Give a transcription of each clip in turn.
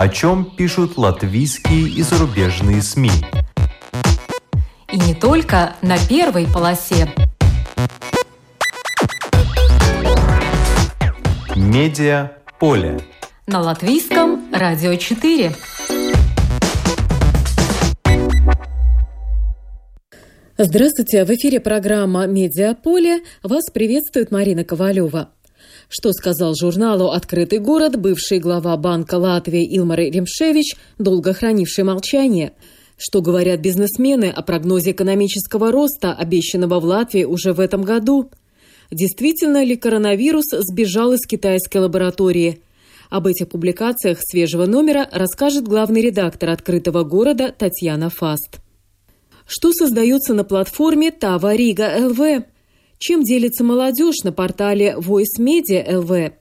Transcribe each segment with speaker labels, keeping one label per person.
Speaker 1: О чем пишут латвийские и зарубежные СМИ.
Speaker 2: И не только на первой полосе.
Speaker 1: Медиа поле.
Speaker 2: На латвийском радио 4.
Speaker 3: Здравствуйте! В эфире программа «Медиаполе». Вас приветствует Марина Ковалева. Что сказал журналу «Открытый город» бывший глава Банка Латвии Илмар Ремшевич, долго хранивший молчание? Что говорят бизнесмены о прогнозе экономического роста, обещанного в Латвии уже в этом году? Действительно ли коронавирус сбежал из китайской лаборатории? Об этих публикациях свежего номера расскажет главный редактор «Открытого города» Татьяна Фаст. Что создается на платформе Тава Рига ЛВ? Чем делится молодежь на портале Voice Media ЛВ?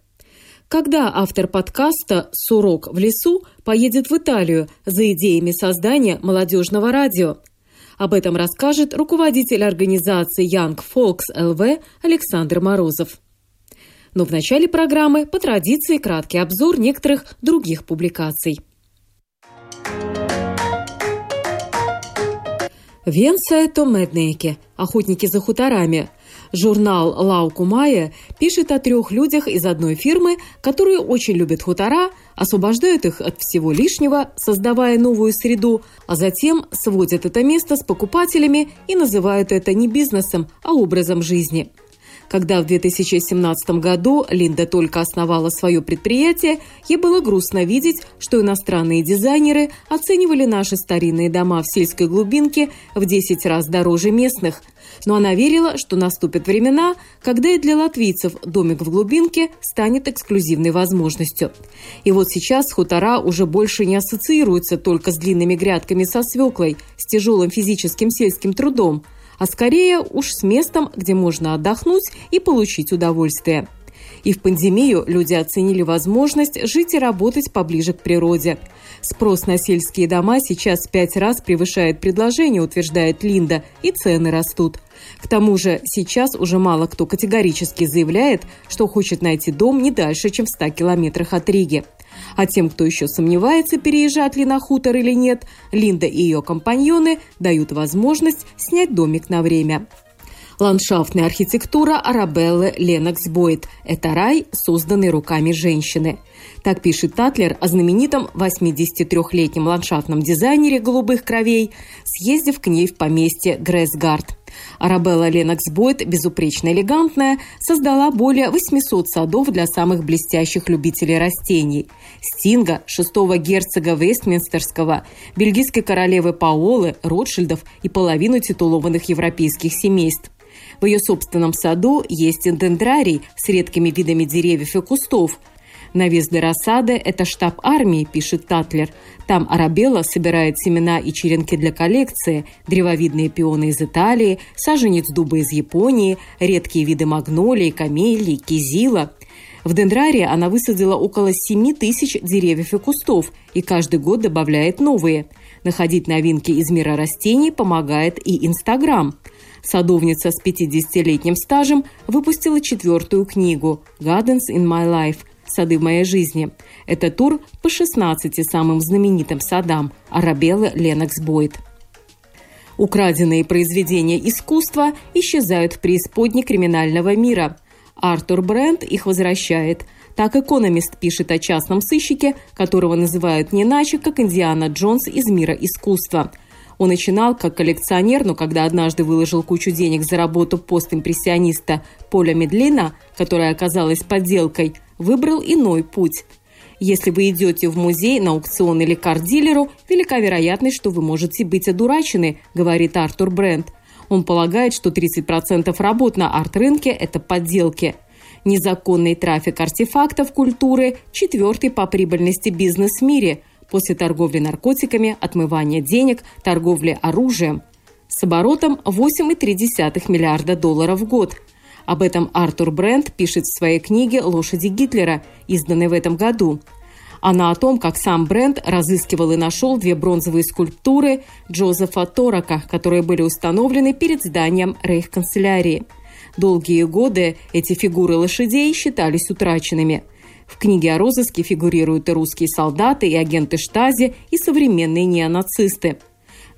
Speaker 3: Когда автор подкаста «Сурок в лесу» поедет в Италию за идеями создания молодежного радио? Об этом расскажет руководитель организации Young Folks ЛВ Александр Морозов. Но в начале программы, по традиции, краткий обзор некоторых других публикаций. Венция Томеднеке. Охотники за хуторами. Журнал «Лауку Майя» пишет о трех людях из одной фирмы, которые очень любят хутора, освобождают их от всего лишнего, создавая новую среду, а затем сводят это место с покупателями и называют это не бизнесом, а образом жизни – когда в 2017 году Линда только основала свое предприятие, ей было грустно видеть, что иностранные дизайнеры оценивали наши старинные дома в сельской глубинке в 10 раз дороже местных. Но она верила, что наступят времена, когда и для латвийцев домик в глубинке станет эксклюзивной возможностью. И вот сейчас хутора уже больше не ассоциируются только с длинными грядками со свеклой, с тяжелым физическим сельским трудом – а скорее уж с местом, где можно отдохнуть и получить удовольствие. И в пандемию люди оценили возможность жить и работать поближе к природе. Спрос на сельские дома сейчас в пять раз превышает предложение, утверждает Линда, и цены растут. К тому же сейчас уже мало кто категорически заявляет, что хочет найти дом не дальше, чем в 100 километрах от Риги. А тем, кто еще сомневается, переезжать ли на хутор или нет, Линда и ее компаньоны дают возможность снять домик на время. Ландшафтная архитектура Арабеллы Ленокс Бойт – это рай, созданный руками женщины. Так пишет Татлер о знаменитом 83-летнем ландшафтном дизайнере голубых кровей, съездив к ней в поместье Грейсгард. Арабелла Ленокс Бойт, безупречно элегантная, создала более 800 садов для самых блестящих любителей растений. Стинга, шестого герцога Вестминстерского, бельгийской королевы Паолы, Ротшильдов и половину титулованных европейских семейств. В ее собственном саду есть дендрарий с редкими видами деревьев и кустов. Навес для рассады – это штаб армии, пишет Татлер. Там Арабелла собирает семена и черенки для коллекции, древовидные пионы из Италии, саженец дуба из Японии, редкие виды магнолии, камелии, кизила. В дендрарии она высадила около 7 тысяч деревьев и кустов и каждый год добавляет новые. Находить новинки из мира растений помогает и Инстаграм – Садовница с 50-летним стажем выпустила четвертую книгу «Gardens in my life» – «Сады в моей жизни». Это тур по 16 самым знаменитым садам Арабеллы Ленокс Бойд. Украденные произведения искусства исчезают в преисподней криминального мира. Артур Брент их возвращает. Так «Экономист» пишет о частном сыщике, которого называют не иначе, как Индиана Джонс из мира искусства – он начинал как коллекционер, но когда однажды выложил кучу денег за работу постимпрессиониста Поля Медлина, которая оказалась подделкой, выбрал иной путь. Если вы идете в музей, на аукцион или кар-дилеру, велика вероятность, что вы можете быть одурачены, говорит Артур Брент. Он полагает, что 30% работ на арт-рынке – это подделки. Незаконный трафик артефактов культуры – четвертый по прибыльности бизнес в мире – после торговли наркотиками, отмывания денег, торговли оружием с оборотом 8,3 миллиарда долларов в год. Об этом Артур Брент пишет в своей книге «Лошади Гитлера», изданной в этом году. Она о том, как сам Брент разыскивал и нашел две бронзовые скульптуры Джозефа Торака, которые были установлены перед зданием рейхканцелярии. Долгие годы эти фигуры лошадей считались утраченными – В книге о розыске фигурируют и русские солдаты, и агенты Штази, и современные неонацисты.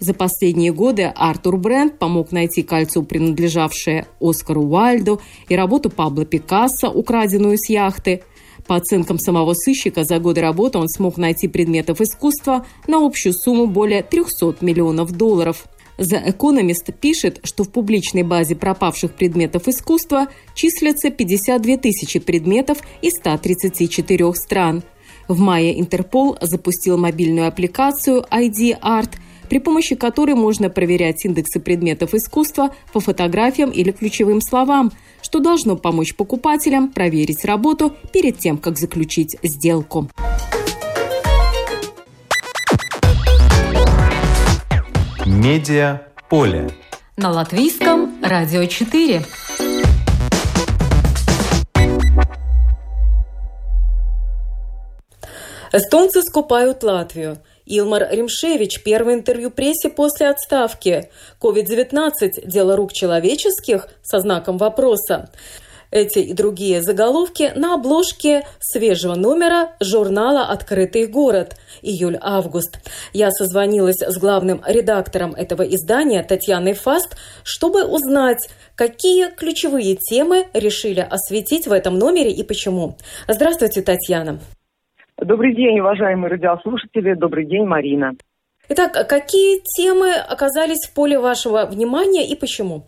Speaker 3: За последние годы Артур Брент помог найти кольцо, принадлежавшее Оскару Уайльду, и работу Пабло Пикассо, украденную с яхты. По оценкам самого сыщика, за годы работы он смог найти предметов искусства на общую сумму более 300 миллионов долларов. The Economist пишет, что в публичной базе пропавших предметов искусства числятся 52 тысячи предметов из 134 стран. В мае Интерпол запустил мобильную аппликацию ID Art – при помощи которой можно проверять индексы предметов искусства по фотографиям или ключевым словам, что должно помочь покупателям проверить работу перед тем, как заключить сделку.
Speaker 1: Медиа поле.
Speaker 4: На латвийском радио 4.
Speaker 3: Эстонцы скупают Латвию – Илмар Римшевич. Первое интервью прессе после отставки. COVID-19 – дело рук человеческих? Со знаком вопроса. Эти и другие заголовки на обложке свежего номера журнала «Открытый город» июль-август. Я созвонилась с главным редактором этого издания Татьяной Фаст, чтобы узнать, какие ключевые темы решили осветить в этом номере и почему. Здравствуйте, Татьяна.
Speaker 5: Добрый день, уважаемые радиослушатели. Добрый день, Марина.
Speaker 3: Итак, какие темы оказались в поле вашего внимания и почему?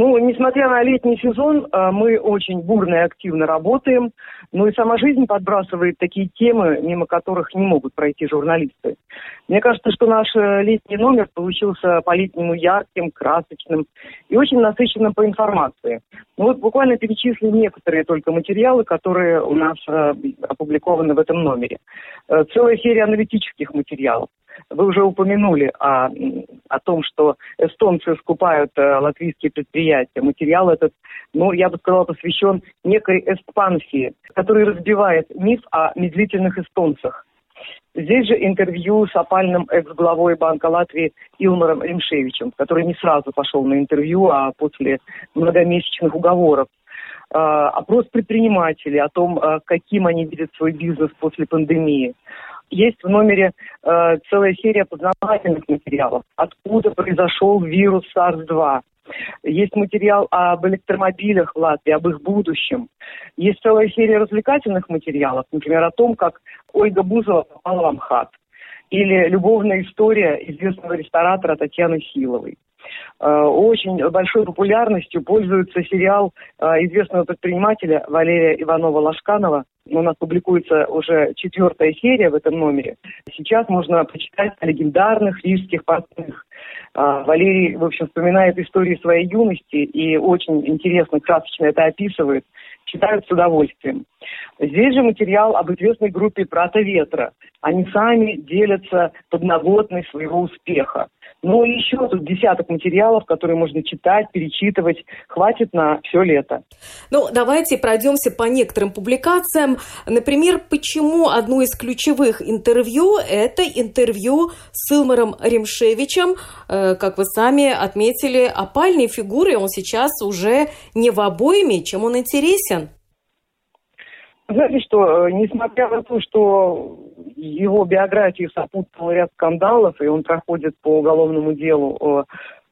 Speaker 5: Ну, несмотря на летний сезон, э, мы очень бурно и активно работаем. Ну и сама жизнь подбрасывает такие темы, мимо которых не могут пройти журналисты. Мне кажется, что наш э, летний номер получился по-летнему ярким, красочным и очень насыщенным по информации. Ну вот буквально перечислю некоторые только материалы, которые у нас э, опубликованы в этом номере. Целая серия аналитических материалов. Вы уже упомянули о, о том, что эстонцы скупают э, латвийские предприятия. Материал этот, ну, я бы сказала, посвящен некой эспансии, который разбивает миф о медлительных эстонцах. Здесь же интервью с опальным экс-главой Банка Латвии Илмаром Римшевичем, который не сразу пошел на интервью, а после многомесячных уговоров. А, опрос предпринимателей о том, а, каким они видят свой бизнес после пандемии. Есть в номере э, целая серия познавательных материалов. Откуда произошел вирус SARS-2. Есть материал об электромобилях в Латвии, об их будущем. Есть целая серия развлекательных материалов, например, о том, как Ольга Бузова попала в Амхат. Или любовная история известного ресторатора Татьяны Силовой. Э, очень большой популярностью пользуется сериал э, известного предпринимателя Валерия Иванова-Лашканова. У нас публикуется уже четвертая серия в этом номере. Сейчас можно почитать о легендарных рижских портных. Э, Валерий, в общем, вспоминает истории своей юности и очень интересно, красочно это описывает. Читают с удовольствием. Здесь же материал об известной группе «Прата ветра». Они сами делятся подноготной своего успеха. Ну и еще тут десяток материалов, которые можно читать, перечитывать. Хватит на все лето.
Speaker 3: Ну, давайте пройдемся по некоторым публикациям. Например, почему одно из ключевых интервью – это интервью с Илмаром Ремшевичем. Э, как вы сами отметили, опальной фигурой он сейчас уже не в обойме. Чем он интересен?
Speaker 5: Знаете что, э, несмотря на то, что его биографию сопутствовал ряд скандалов, и он проходит по уголовному делу о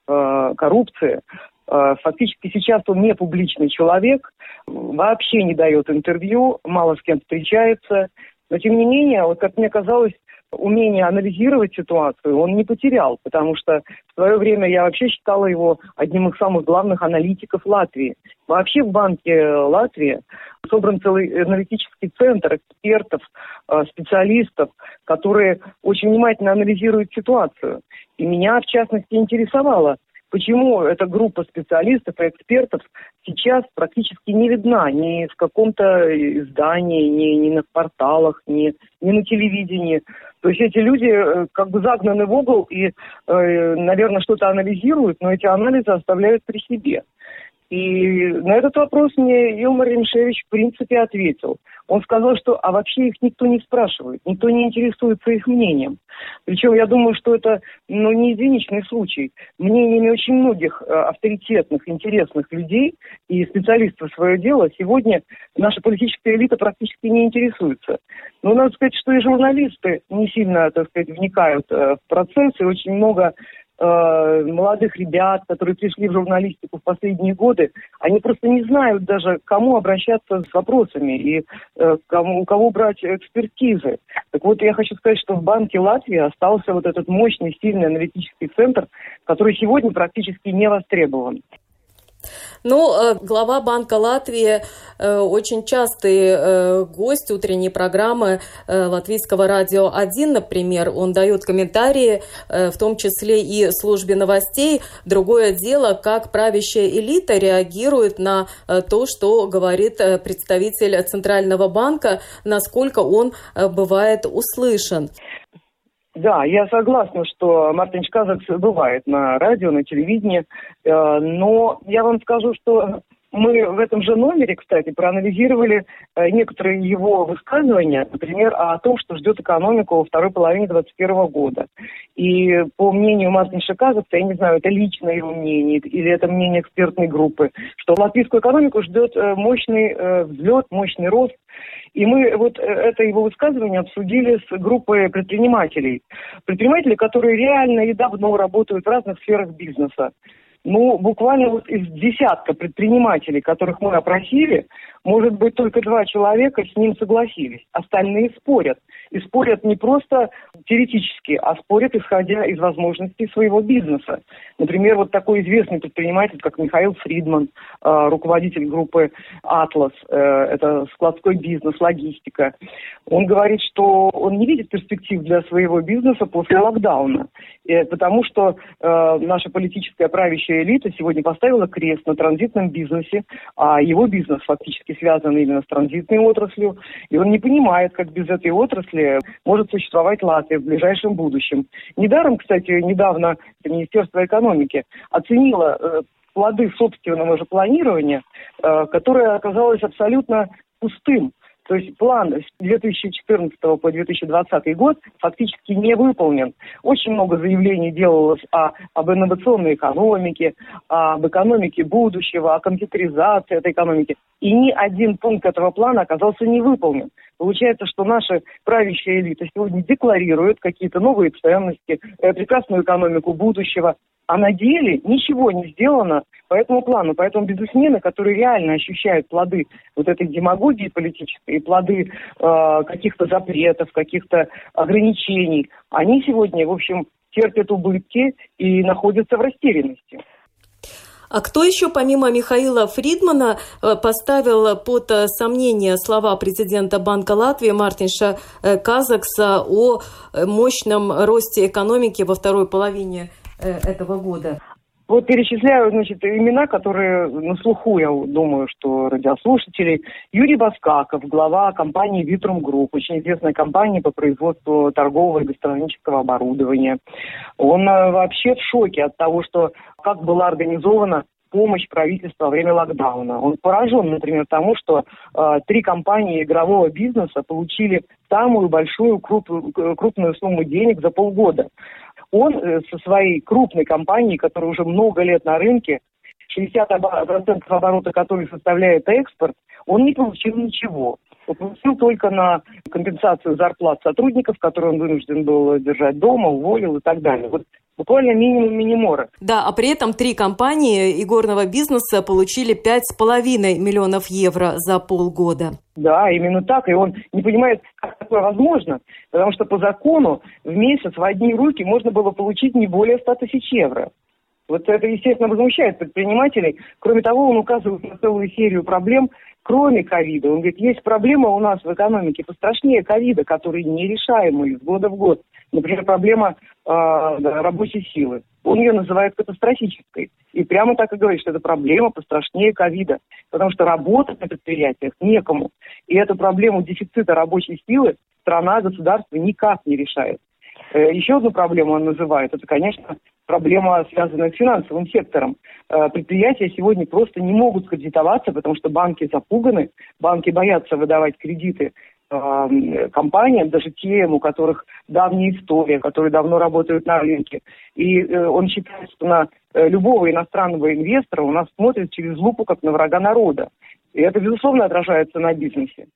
Speaker 5: э, коррупции, э, фактически сейчас он не публичный человек, вообще не дает интервью, мало с кем встречается, но тем не менее, вот как мне казалось, умение анализировать ситуацию он не потерял, потому что в свое время я вообще считала его одним из самых главных аналитиков Латвии. Вообще в Банке Латвии собран целый аналитический центр экспертов, э, специалистов, которые очень внимательно анализируют ситуацию. И меня, в частности, интересовало, Почему эта группа специалистов и экспертов сейчас практически не видна ни в каком-то издании, ни, ни на порталах, ни, ни на телевидении. То есть эти люди э, как бы загнаны в угол и, э, наверное, что-то анализируют, но эти анализы оставляют при себе. И на этот вопрос мне Илмар Ремшевич в принципе ответил. Он сказал, что а вообще их никто не спрашивает, никто не интересуется их мнением. Причем я думаю, что это ну, не единичный случай. Мнениями очень многих э, авторитетных, интересных людей и специалистов свое дело сегодня наша политическая элита практически не интересуется. Но надо сказать, что и журналисты не сильно, так сказать, вникают э, в процесс, и очень много э, молодых ребят, которые пришли в журналистику в последние годы, они просто не знают даже, к кому обращаться с вопросами и э, кому, у кого брать экспертизы. Так вот, я хочу сказать, что в Банке Латвии остался вот этот мощный, сильный аналитический центр, который сегодня практически не востребован.
Speaker 3: Ну, э, глава Банка Латвии э, очень частый э, гость утренней программы Латвийского радио 1, например. Он дает комментарии, в том числе и службе новостей. Другое дело, как правящая элита реагирует на то, что говорит представитель Центрального банка, насколько он бывает услышан.
Speaker 5: Да, я согласна, что Мартин Казакс бывает на радио, на телевидении, э, но я вам скажу, что мы в этом же номере, кстати, проанализировали э, некоторые его высказывания, например, о том, что ждет экономику во второй половине 2021 года. И по мнению Мартина Казакса, я не знаю, это личное его мнение или это мнение экспертной группы, что латвийскую экономику ждет э, мощный взлет, мощный рост, и мы вот э, это его высказывание обсудили с группой предпринимателей. Предприниматели, которые реально и давно работают в разных сферах бизнеса. Ну, буквально вот из десятка предпринимателей, которых мы опросили, может быть, только два человека с ним согласились. Остальные спорят. И спорят не просто теоретически, а спорят, исходя из возможностей своего бизнеса. Например, вот такой известный предприниматель, как Михаил Фридман, э, руководитель группы «Атлас», э, это складской бизнес, логистика. Он говорит, что он не видит перспектив для своего бизнеса после локдауна, э, потому что наша политическая правящая элита сегодня поставила крест на транзитном бизнесе, а его бизнес фактически связан именно с транзитной отраслью, и он не понимает, как без этой отрасли может существовать Латвия в ближайшем будущем. Недаром, кстати, недавно Министерство экономики оценило э, плоды собственного же планирования, э, которое оказалось абсолютно пустым. То есть план с 2014 по 2020 год фактически не выполнен. Очень много заявлений делалось о, об инновационной экономике, об экономике будущего, о компьютеризации этой экономики. И ни один пункт этого плана оказался не выполнен. Получается, что наша правящая элита сегодня декларирует какие-то новые ценности, э, прекрасную экономику будущего, а на деле ничего не сделано по этому плану. Поэтому бизнесмены, которые реально ощущают плоды вот этой демагогии политической, плоды э, каких-то запретов, каких-то ограничений, они сегодня, в общем, терпят убытки и находятся в растерянности.
Speaker 3: А кто еще помимо Михаила Фридмана э, поставил под э, сомнение слова президента Банка Латвии Мартинша э, Казакса о мощном росте экономики во второй половине этого года?
Speaker 5: Вот перечисляю, значит, имена, которые на слуху, я думаю, что радиослушатели. Юрий Баскаков, глава компании Vitrum Group, очень известная компания по производству торгового и гастрономического оборудования. Он э, вообще в шоке от того, что как была организована помощь правительства во время локдауна. Он поражен, например, тому, что э, три компании игрового бизнеса получили самую большую крупную, крупную сумму денег за полгода он э, со своей крупной компанией, которая уже много лет на рынке, 60% оборота которой составляет экспорт, он не получил ничего. Он получил только на компенсацию зарплат сотрудников, которые он вынужден был держать дома, уволил и так далее. Вот буквально минимум минимора.
Speaker 3: Да, а при этом три компании игорного бизнеса получили 5,5 миллионов евро за полгода.
Speaker 5: Да, именно так. И он не понимает, как такое возможно. Потому что по закону в месяц в одни руки можно было получить не более 100 тысяч евро. Вот это, естественно, возмущает предпринимателей. Кроме того, он указывает на целую серию проблем, кроме ковида. Он говорит, есть проблема у нас в экономике пострашнее ковида, которые нерешаемы из года в год. Например, проблема э, рабочей силы. Он ее называет катастрофической. И прямо так и говорит, что это проблема пострашнее ковида. Потому что работать на предприятиях некому. И эту проблему дефицита рабочей силы страна, государство никак не решает. Еще одну проблему он называет, это, конечно, проблема, связанная с финансовым сектором. Предприятия сегодня просто не могут кредитоваться, потому что банки запуганы, банки боятся выдавать кредиты э, компаниям, даже тем, у которых давняя история, которые давно работают на рынке. И э, он считает, что на э, любого иностранного инвестора у нас смотрят через лупу, как на врага народа. И это, безусловно, отражается на бизнесе.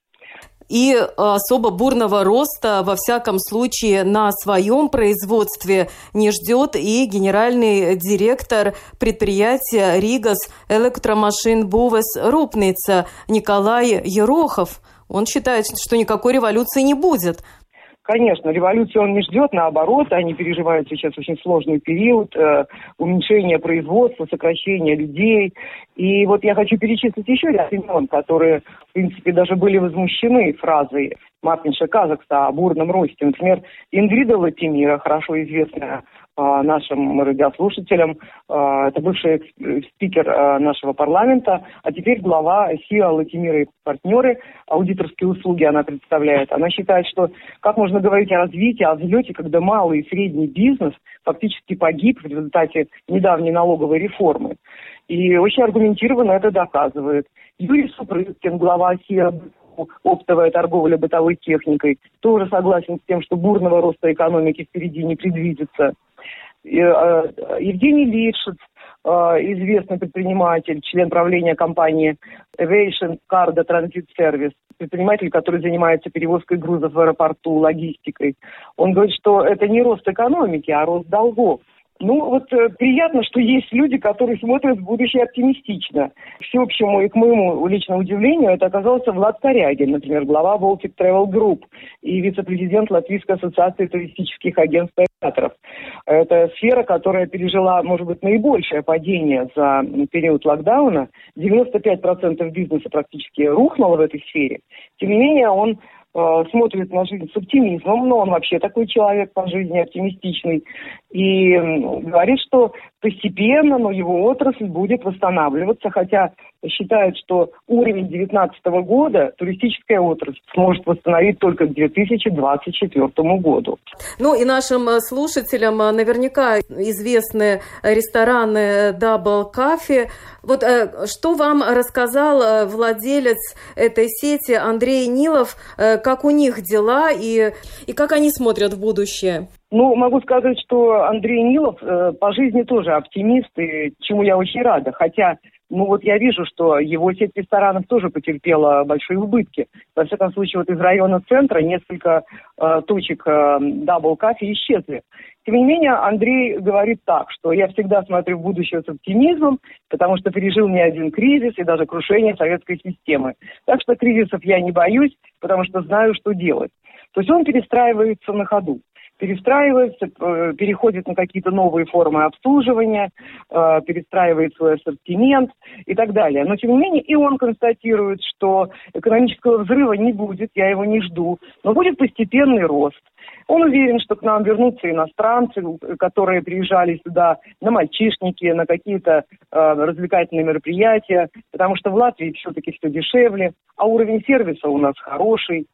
Speaker 3: И особо бурного роста, во всяком случае, на своем производстве не ждет и генеральный директор предприятия «Ригас Электромашин Бувес Рупница» Николай Ерохов. Он считает, что никакой революции не будет.
Speaker 5: Конечно, революции он не ждет, наоборот, они переживают сейчас очень сложный период э, уменьшения производства, сокращения людей. И вот я хочу перечислить еще ряд имен, которые, в принципе, даже были возмущены фразой Мартинша Казакса о бурном росте. Например, Ингрида Латимира, хорошо известная нашим радиослушателям. А, это бывший спикер а, нашего парламента, а теперь глава СИА Латимира и партнеры, аудиторские услуги она представляет. Она считает, что как можно говорить о развитии, о взлете, когда малый и средний бизнес фактически погиб в результате недавней налоговой реформы. И очень аргументированно это доказывает. Юрий Супрыгин, глава СИА оптовая торговля бытовой техникой, тоже согласен с тем, что бурного роста экономики впереди не предвидится. Э, Евгений Лившиц, э, известный предприниматель, член правления компании Aviation Cargo Transit Service, предприниматель, который занимается перевозкой грузов в аэропорту, логистикой. Он говорит, что это не рост экономики, а рост долгов. Ну, вот э, приятно, что есть люди, которые смотрят в будущее оптимистично. К всеобщему и к моему личному удивлению, это оказался Влад Корягин, например, глава Baltic Travel Group и вице-президент Латвийской ассоциации туристических агентств и операторов. Это сфера, которая пережила, может быть, наибольшее падение за период локдауна. 95% бизнеса практически рухнуло в этой сфере. Тем не менее, он смотрит на жизнь с оптимизмом, но он вообще такой человек по жизни оптимистичный, и говорит, что постепенно, но его отрасль будет восстанавливаться, хотя считает, что уровень 2019 года туристическая отрасль сможет восстановить только к 2024 году.
Speaker 3: Ну и нашим э, слушателям э, наверняка известны рестораны Double Coffee. Вот что вам рассказал владелец этой сети Андрей Нилов, как у них дела и, и как они смотрят в будущее?
Speaker 5: Ну, могу сказать, что Андрей Нилов э, по жизни тоже оптимист, и чему я очень рада. Хотя, ну вот я вижу, что его сеть ресторанов тоже потерпела большие убытки. Во всяком случае, вот из района центра несколько э, точек э, Double Coffee исчезли. Тем не менее, Андрей говорит так, что я всегда смотрю в будущее с оптимизмом, потому что пережил не один кризис и даже крушение советской системы. Так что кризисов я не боюсь, потому что знаю, что делать. То есть он перестраивается на ходу перестраивается, э, переходит на какие-то новые формы обслуживания, э, перестраивает свой ассортимент и так далее. Но, тем не менее, и он констатирует, что экономического взрыва не будет, я его не жду, но будет постепенный рост. Он уверен, что к нам вернутся иностранцы, которые приезжали сюда на мальчишники, на какие-то э, развлекательные мероприятия, потому что в Латвии все-таки все дешевле, а уровень сервиса у нас хороший.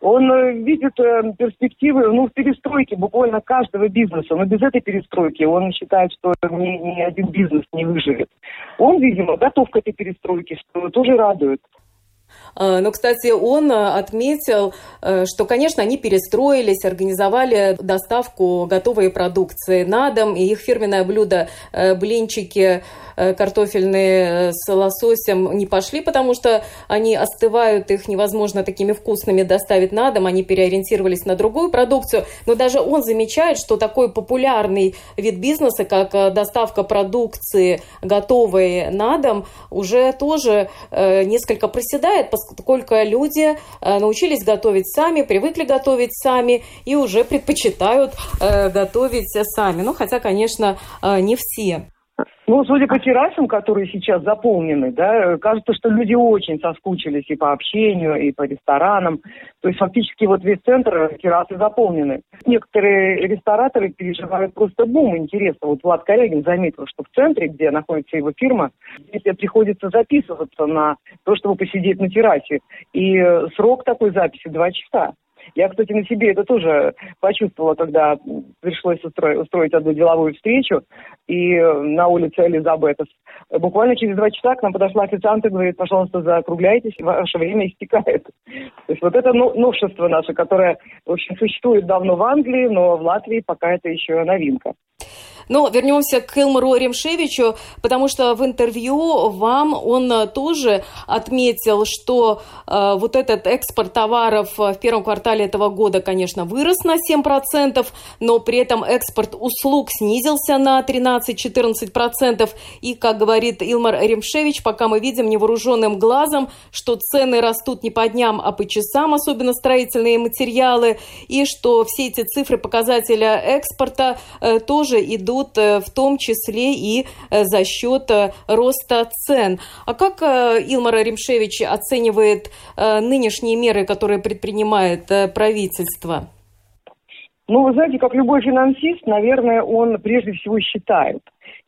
Speaker 5: Он э, видит э, перспективы ну, в перестройке буквально каждого бизнеса. Но без этой перестройки он считает, что ни, ни один бизнес не выживет. Он, видимо, готов к этой перестройке, что тоже радует.
Speaker 3: А, но, кстати, он э, отметил, что, конечно, они перестроились, организовали доставку готовой продукции на дом, и их фирменное блюдо блинчики картофельные э, с лососем не пошли, потому что они остывают, их невозможно такими вкусными доставить на дом, они переориентировались на другую продукцию. Но даже он замечает, что такой популярный вид бизнеса, как э, доставка продукции готовой на дом, уже тоже несколько проседает, поскольку люди научились готовить сами, привыкли готовить сами и уже предпочитают готовить сами. Ну, хотя, конечно, не все.
Speaker 5: Ну, судя по террасам, которые сейчас заполнены, да, кажется, что люди очень соскучились и по общению, и по ресторанам. То есть фактически вот весь центр террасы заполнены. Некоторые рестораторы переживают просто бум интереса. Вот Влад Корягин заметил, что в центре, где находится его фирма, здесь приходится записываться на то, чтобы посидеть на террасе. И срок такой записи два часа. Я, кстати, на себе это тоже почувствовала, когда пришлось устроить, устроить одну деловую встречу, и на улице Элизабетас. Буквально через два часа к нам подошла официант и говорит, пожалуйста, закругляйтесь, ваше время истекает. То есть вот это новшество наше, которое, в общем, существует давно в Англии, но в Латвии пока это еще новинка.
Speaker 3: Но вернемся к Илмару Ремшевичу, потому что в интервью вам он э, тоже отметил, что э, вот этот экспорт товаров в первом квартале этого года, конечно, вырос на 7%, но при этом экспорт услуг снизился на 13-14%. И, как говорит Илмар Ремшевич, пока мы видим невооруженным глазом, что цены растут не по дням, а по часам, особенно строительные материалы, и что все эти цифры показателя экспорта э, тоже идут растут э, в том числе и э, за счет э, роста цен. А как Илмар Римшевич оценивает нынешние меры, которые предпринимает правительство?
Speaker 5: Ну, вы знаете, как любой финансист, наверное, он прежде всего считает.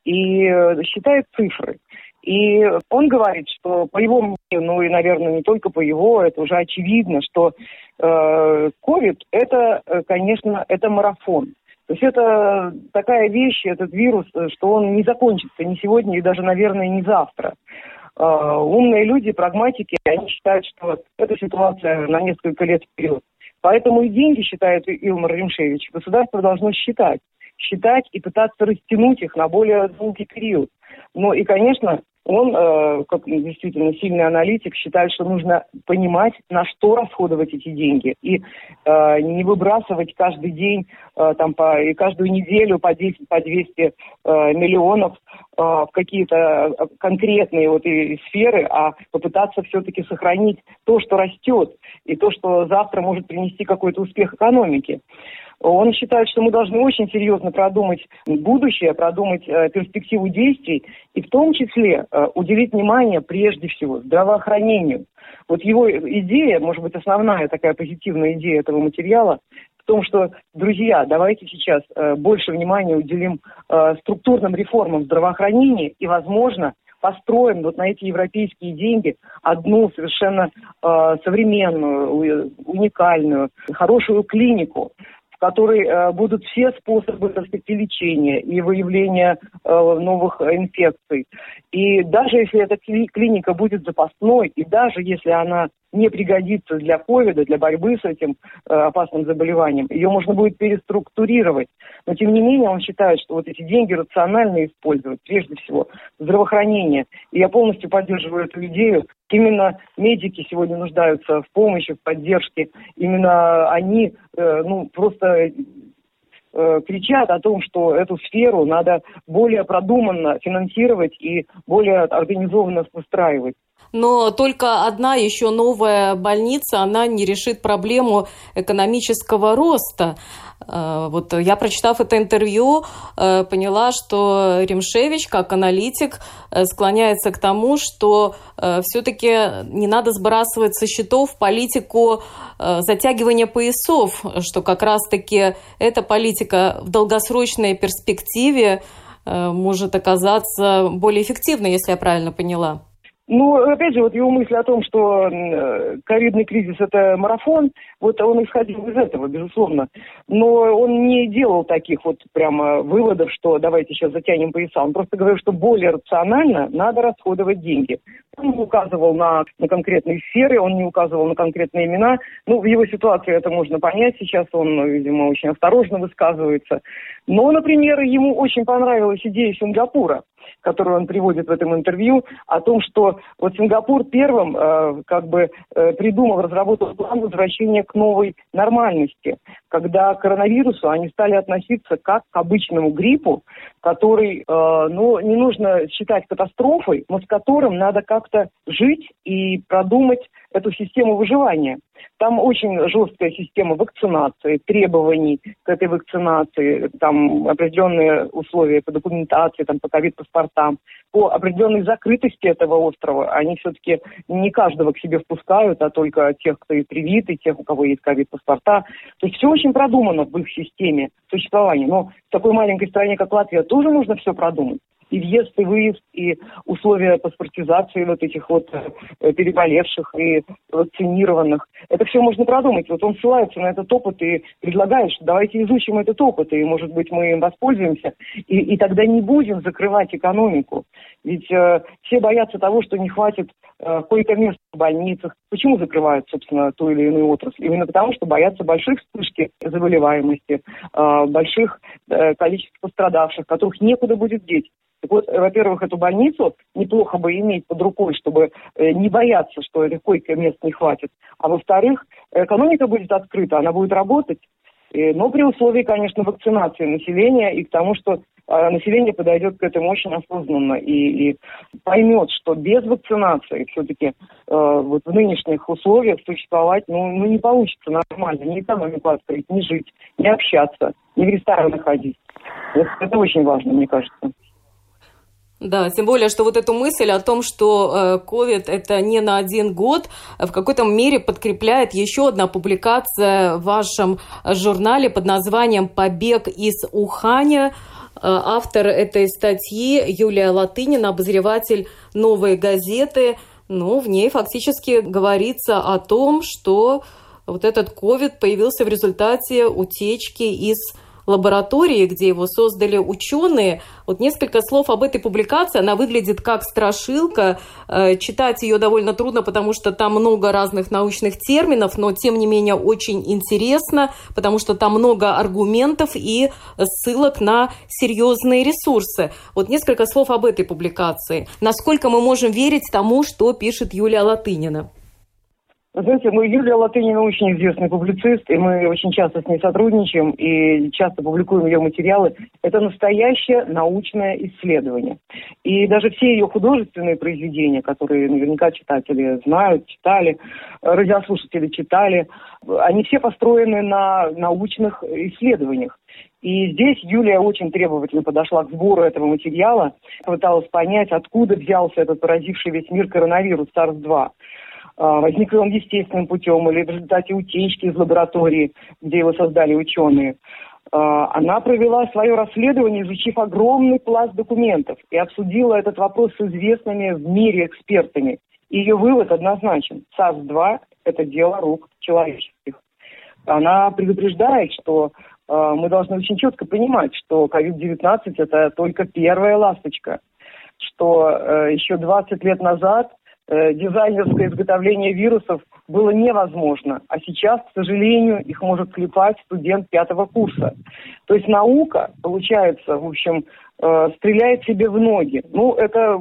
Speaker 5: И считает цифры. И он говорит, что по его мнению, ну и, наверное, не только по его, это уже очевидно, что COVID – это, конечно, это марафон. То есть это такая вещь, этот вирус, что он не закончится ни сегодня и даже, наверное, не завтра. Uh, умные люди, прагматики, они считают, что эта ситуация на несколько лет вперед. Поэтому и деньги, считает Илмар Римшевич, государство должно считать. Считать и пытаться растянуть их на более долгий период. Ну и, конечно, он, э, как действительно сильный аналитик, считает, что нужно понимать, на что расходовать эти деньги. И э, не выбрасывать каждый день э, там, по, и каждую неделю по 10, по 200 э, миллионов в какие-то конкретные вот и сферы, а попытаться все-таки сохранить то, что растет, и то, что завтра может принести какой-то успех экономике. Он считает, что мы должны очень серьезно продумать будущее, продумать э, перспективу действий и в том числе э, уделить внимание прежде всего здравоохранению. Вот его идея, может быть, основная такая позитивная идея этого материала в том, что, друзья, давайте сейчас э, больше внимания уделим э, структурным реформам здравоохранения и, возможно, построим вот на эти европейские деньги одну совершенно э, современную, уникальную, хорошую клинику, которой э, будут все способы, так сказать, лечения и выявления э, новых инфекций. И даже если эта клиника будет запасной, и даже если она не пригодится для ковида, для борьбы с этим э, опасным заболеванием. Ее можно будет переструктурировать. Но тем не менее он считает, что вот эти деньги рационально использовать, прежде всего, здравоохранение. И я полностью поддерживаю эту идею. Именно медики сегодня нуждаются в помощи, в поддержке. Именно они, э, ну, просто э, кричат о том, что эту сферу надо более продуманно финансировать и более организованно выстраивать
Speaker 3: но только одна еще новая больница, она не решит проблему экономического роста. Э, вот я, прочитав это интервью, э, поняла, что Римшевич, как аналитик, э, склоняется к тому, что все-таки не надо сбрасывать со счетов политику затягивания поясов, что как раз-таки эта политика в долгосрочной перспективе может оказаться более эффективной, если я правильно поняла.
Speaker 5: Ну, опять же, вот его мысль о том, что ковидный кризис – это марафон, вот он исходил из этого, безусловно. Но он не делал таких вот прямо выводов, что давайте сейчас затянем пояса. Он просто говорил, что более рационально надо расходовать деньги. Он указывал на, на конкретные сферы, он не указывал на конкретные имена. Ну, в его ситуации это можно понять сейчас, он, видимо, очень осторожно высказывается. Но, например, ему очень понравилась идея Сингапура которую он приводит в этом интервью, о том, что вот Сингапур первым э, как бы э, придумал, разработал план возвращения к новой нормальности, когда к коронавирусу они стали относиться как к обычному гриппу, который, э, ну, не нужно считать катастрофой, но с которым надо как-то жить и продумать эту систему выживания. Там очень жесткая система вакцинации, требований к этой вакцинации, там определенные условия по документации, там, по ковид-паспортам, по определенной закрытости этого острова. Они все-таки не каждого к себе впускают, а только тех, кто и привит, и тех, у кого есть ковид-паспорта. То есть все очень продумано в их системе существования. Но в такой маленькой стране, как Латвия, тоже нужно все продумать и въезд, и выезд, и условия паспортизации вот этих вот э, переболевших и вакцинированных. Это все можно продумать. Вот он ссылается на этот опыт и предлагает, что давайте изучим этот опыт, и, может быть, мы им воспользуемся, и, и тогда не будем закрывать экономику. Ведь э, все боятся того, что не хватит э, койко-мест в больницах. Почему закрывают, собственно, ту или иную отрасль? Именно потому, что боятся больших вспышки заболеваемости, э, больших э, количеств пострадавших, которых некуда будет деть. Так вот, во-первых, эту больницу неплохо бы иметь под рукой, чтобы э, не бояться, что койко мест не хватит. А во-вторых, экономика будет открыта, она будет работать, но при условии, конечно, вакцинации населения и к тому, что а, население подойдет к этому очень осознанно и, и поймет, что без вакцинации все-таки э, вот в нынешних условиях существовать ну, ну, не получится нормально, ни экономику открыть, ни жить, ни общаться, ни в рестораны ходить. Это, это очень важно, мне кажется.
Speaker 3: Да, тем более, что вот эту мысль о том, что COVID э, это не на один год, в какой-то мере подкрепляет еще одна публикация в вашем журнале под названием «Побег из Уханя». Э, автор этой статьи Юлия Латынина, обозреватель «Новой газеты». Ну, в ней фактически говорится о том, что вот этот COVID появился в результате утечки из лаборатории, где его создали ученые. Вот несколько слов об этой публикации. Она выглядит как страшилка. Э, читать ее довольно трудно, потому что там много разных научных терминов, но тем не менее очень интересно, потому что там много аргументов и ссылок на серьезные ресурсы. Вот несколько слов об этой публикации. Насколько мы можем верить тому, что пишет Юлия Латынина?
Speaker 5: Знаете, мы, Юлия Латынина очень известный публицист, и мы очень часто с ней сотрудничаем и часто публикуем ее материалы. Это настоящее научное исследование. И даже все ее художественные произведения, которые наверняка читатели знают, читали, радиослушатели читали, они все построены на научных исследованиях. И здесь Юлия очень требовательно подошла к сбору этого материала, пыталась понять, откуда взялся этот поразивший весь мир коронавирус SARS-2. А, возник ли он естественным путем или в результате утечки из лаборатории, где его создали ученые. А, она провела свое расследование, изучив огромный пласт документов и обсудила этот вопрос с известными в мире экспертами. И ее вывод однозначен. САРС-2 – это дело рук человеческих. Она предупреждает, что э, мы должны очень четко понимать, что COVID-19 – это только первая ласточка, что э, еще 20 лет назад Э, дизайнерское изготовление вирусов было невозможно. А сейчас, к сожалению, их может клепать студент пятого курса. То есть наука, получается, в общем, стреляет себе в ноги. Ну, это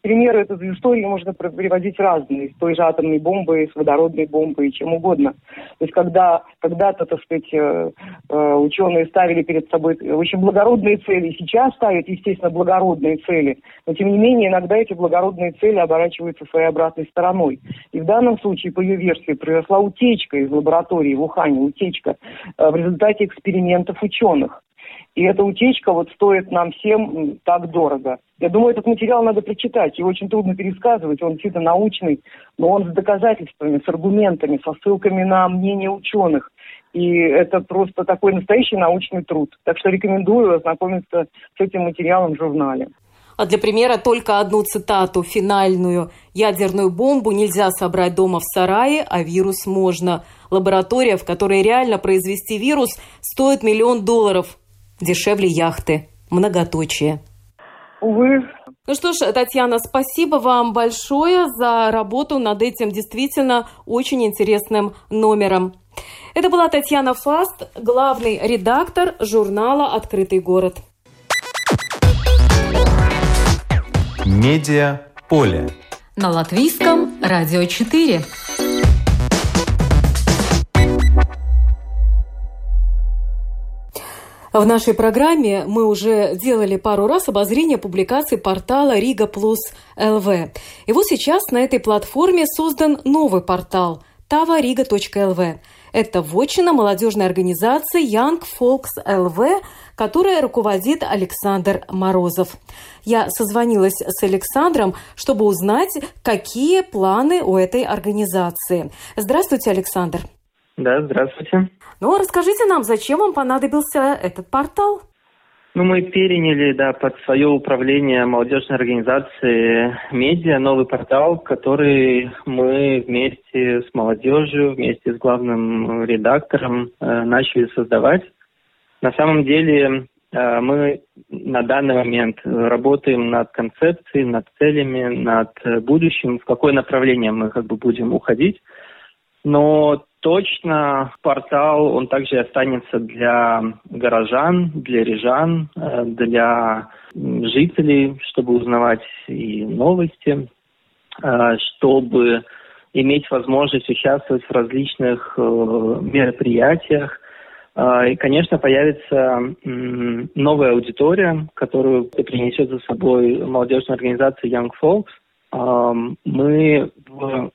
Speaker 5: примеры из истории можно приводить разные, с той же атомной бомбой, с водородной бомбой и чем угодно. То есть когда когда-то, так сказать, э, э, ученые ставили перед собой очень благородные цели, сейчас ставят, естественно, благородные цели, но тем не менее иногда эти благородные цели оборачиваются своей обратной стороной. И в данном случае, по ее версии, произошла утечка из лаборатории в Ухане, утечка э, в результате экспериментов ученых. И эта утечка вот стоит нам всем так дорого. Я думаю, этот материал надо прочитать. Его очень трудно пересказывать. Он действительно научный, но он с доказательствами, с аргументами, со ссылками на мнение ученых. И это просто такой настоящий научный труд. Так что рекомендую ознакомиться с этим материалом в журнале.
Speaker 3: А для примера только одну цитату финальную. «Ядерную бомбу нельзя собрать дома в сарае, а вирус можно. Лаборатория, в которой реально произвести вирус, стоит миллион долларов дешевле яхты. Многоточие.
Speaker 5: Увы.
Speaker 3: Ну что ж, Татьяна, спасибо вам большое за работу над этим действительно очень интересным номером. Это была Татьяна Фаст, главный редактор журнала «Открытый город».
Speaker 1: Медиа поле.
Speaker 2: На латвийском радио 4.
Speaker 3: В нашей программе мы уже делали пару раз обозрение публикаций портала Рига Плюс ЛВ. И вот сейчас на этой платформе создан новый портал таварига.лв. Это вотчина молодежной организации Young Folks LV, которая руководит Александр Морозов. Я созвонилась с Александром, чтобы узнать, какие планы у этой организации. Здравствуйте, Александр.
Speaker 6: Да, здравствуйте.
Speaker 3: Ну, расскажите нам, зачем вам понадобился этот портал?
Speaker 6: Ну, мы переняли, да, под свое управление молодежной организации «Медиа» новый портал, который мы вместе с молодежью, вместе с главным редактором э, начали создавать. На самом деле э, мы на данный момент работаем над концепцией, над целями, над будущим, в какое направление мы как бы будем уходить. Но точно портал, он также останется для горожан, для рижан, э, для жителей, чтобы узнавать и новости, э, чтобы иметь возможность участвовать в различных э, мероприятиях. И, конечно, появится новая аудитория, которую принесет за собой молодежная организация Young Folks. Мы в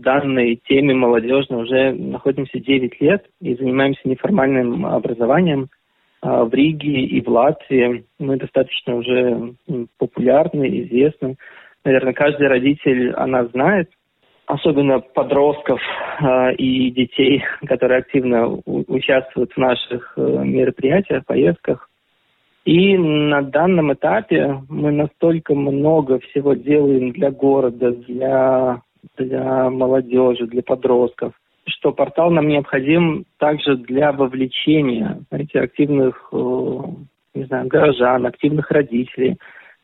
Speaker 6: данной теме молодежной уже находимся 9 лет и занимаемся неформальным образованием а, в Риге и в Латвии. Мы достаточно уже популярны, известны. Наверное, каждый родитель о нас знает, особенно подростков э, и детей, которые активно участвуют в наших э, мероприятиях, поездках. И на данном этапе мы настолько много всего делаем для города, для для молодежи, для подростков, что портал нам необходим также для вовлечения знаете, активных, э, не знаю, горожан, активных родителей.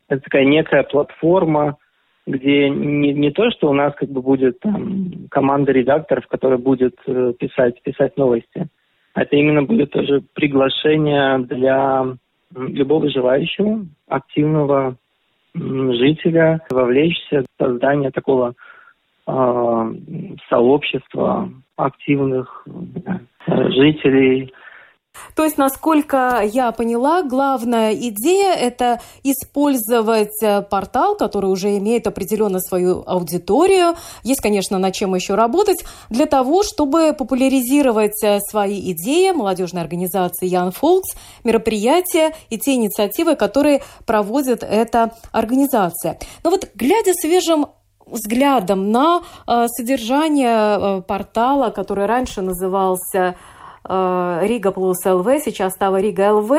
Speaker 6: Это такая некая платформа, где не, не то, что у нас как бы будет там команда редакторов, которая будет э, писать, писать новости, а это именно будет тоже приглашение для любого желающего, активного жителя вовлечься в создание такого сообщества активных жителей.
Speaker 3: То есть, насколько я поняла, главная идея – это использовать э, портал, который уже имеет определенно свою аудиторию. Есть, конечно, над чем еще работать, для того, чтобы популяризировать э, свои идеи молодежной организации Young Folks, мероприятия и те инициативы, которые проводит эта организация. Но вот глядя свежим взглядом на э, содержание э, портала, который раньше назывался э, Рига плюс ЛВ, сейчас стала Рига ЛВ.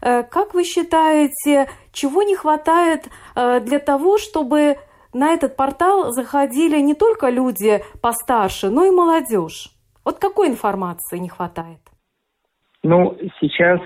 Speaker 3: Как вы считаете, чего не хватает для того, чтобы на этот портал заходили не только люди постарше, но и молодежь? Вот какой информации не хватает?
Speaker 6: Ну, сейчас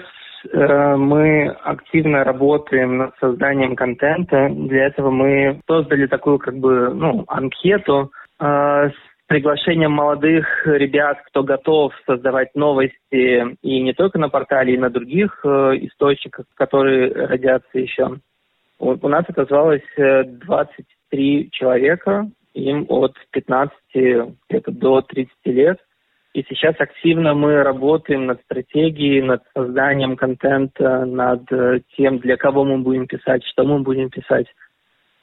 Speaker 6: мы активно работаем над созданием контента. Для этого мы создали такую как бы ну, анкету э, с приглашением молодых ребят, кто готов создавать новости и не только на портале, и на других э, источниках, которые родятся еще. У, у нас оказалось 23 человека, им от 15 где-то до 30 лет – и сейчас активно мы работаем над стратегией, над созданием контента, над э, тем, для кого мы будем писать, что мы будем писать.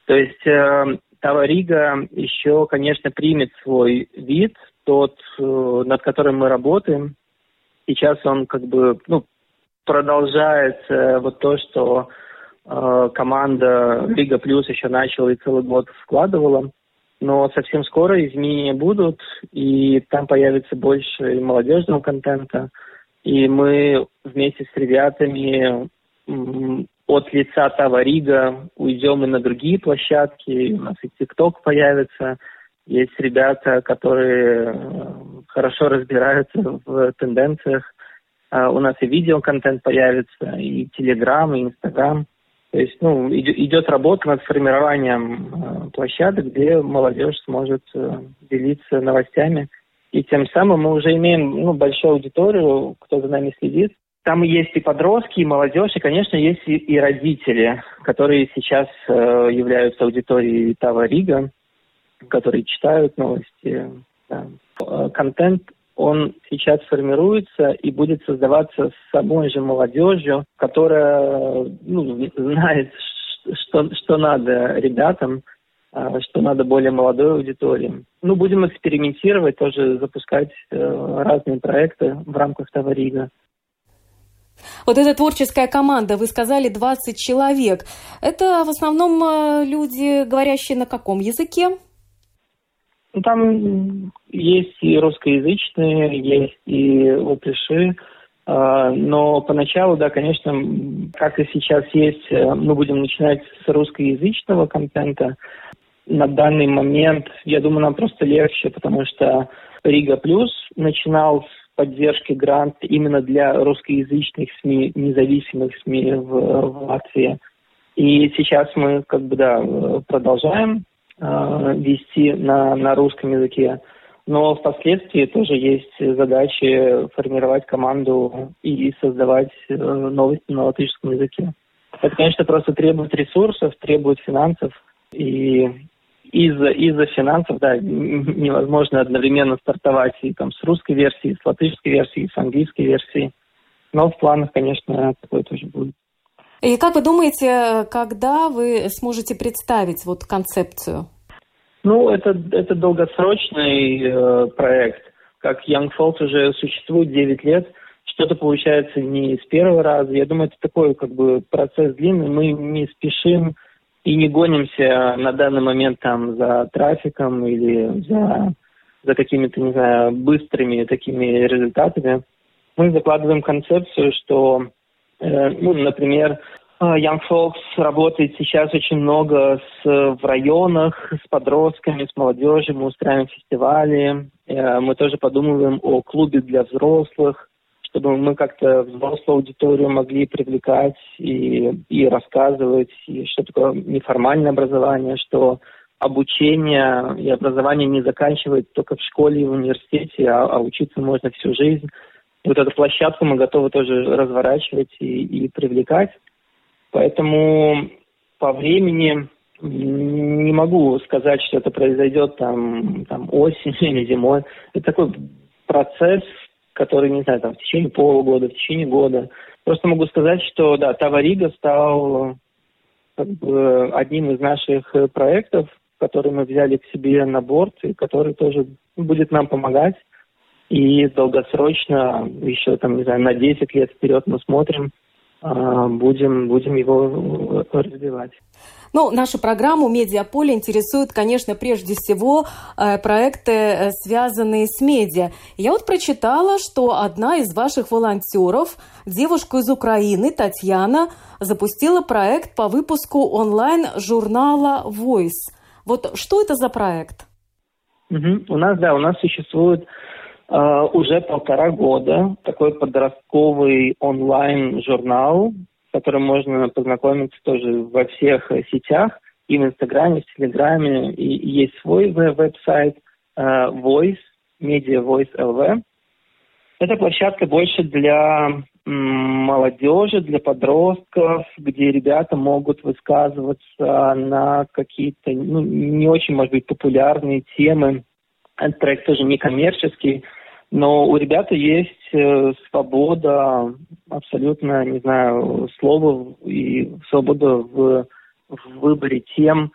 Speaker 6: То есть э, Таварига еще, конечно, примет свой вид, тот, э, над которым мы работаем. Сейчас он как бы ну, продолжает э, вот то, что э, команда Лига Плюс еще начала и целый год вкладывала но совсем скоро изменения будут, и там появится больше молодежного контента, и мы вместе с ребятами от лица Таварига уйдем и на другие площадки, у нас и ТикТок появится, есть ребята, которые э, хорошо разбираются в тенденциях, а у нас и видеоконтент появится, и Телеграм, и Инстаграм. То есть, ну, идет работа над формированием э, площадок, где молодежь сможет э, делиться новостями. И тем самым мы уже имеем ну, большую аудиторию, кто за нами следит. Там есть и подростки, и молодежь, и, конечно, есть и, и родители, которые сейчас э, являются аудиторией Тава Рига, которые читают новости. Да. Э, контент он сейчас формируется и будет создаваться самой же молодежью, которая ну, знает, что, что надо ребятам, а, что надо более молодой аудитории. Ну, будем экспериментировать, тоже запускать э, разные проекты в рамках Таварига.
Speaker 3: Вот эта творческая команда, вы сказали 20 человек. Это в основном э, люди, говорящие на каком языке?
Speaker 6: Ну, там есть и русскоязычные, есть и опиши. А, но поначалу, да, конечно, как и сейчас есть, э, мы будем начинать с русскоязычного контента. На данный момент, я думаю, нам просто легче, потому что Рига Плюс начинал с поддержки грант именно для русскоязычных СМИ, независимых СМИ в, в Латвии. И сейчас мы как бы да продолжаем э, вести на, на русском языке. Но впоследствии тоже есть задачи формировать команду и создавать э, новости на латышском языке. Это, конечно, просто требует ресурсов, требует финансов. И из-за из финансов, да, невозможно одновременно стартовать и там с русской версией, с латышской версией, с английской версией. Но в планах, конечно, такое тоже будет.
Speaker 3: И как вы думаете, когда вы сможете представить вот концепцию?
Speaker 6: Ну, это, это долгосрочный э, проект. Как Young Folks уже существует 9 лет, что-то получается не с первого раза. Я думаю, это такой как бы процесс длинный. Мы не спешим и не гонимся на данный момент там за трафиком или за, за какими-то, не знаю, быстрыми такими результатами. Мы закладываем концепцию, что, ну, например, а, Young Folks работает сейчас очень много с, в районах, с подростками, с молодежью. Мы устраиваем фестивали. Э, мы тоже подумываем о клубе для взрослых, чтобы мы как-то взрослую аудиторию могли привлекать и, и рассказывать, и что такое неформальное образование, что обучение и образование не заканчивается только в школе и в университете, а, а учиться можно всю жизнь. Вот эту площадку мы готовы тоже разворачивать и, и привлекать. Поэтому по времени не могу сказать, что это произойдет там, там осенью или зимой. Это такой процесс, который, не знаю, там в течение полугода, в течение года. Просто могу сказать, что да, Таварига стал как бы, одним из наших проектов, который мы взяли к себе на борт и который тоже будет нам помогать. И долгосрочно, еще там, не знаю, на 10 лет вперед мы смотрим, а, будем, будем его э, развивать.
Speaker 3: Ну, нашу программу «Медиаполе» интересуют, конечно, прежде всего э, проекты, э, связанные с медиа. Я вот прочитала, что одна из ваших волонтеров, девушка из Украины, Татьяна, запустила проект по выпуску онлайн-журнала Voice. Вот что это за проект?
Speaker 6: Угу. У нас, да, у нас существует уже полтора года такой подростковый онлайн-журнал, с которым можно познакомиться тоже во всех сетях, и в Инстаграме, и в Телеграме, и, есть свой веб-сайт uh, Voice, Media Voice LV. Это площадка больше для молодежи, для подростков, где ребята могут высказываться на какие-то ну, не очень, может быть, популярные темы. Этот проект тоже не коммерческий, но у ребят есть э, свобода, абсолютно, не знаю, слова и свобода в, в выборе тем.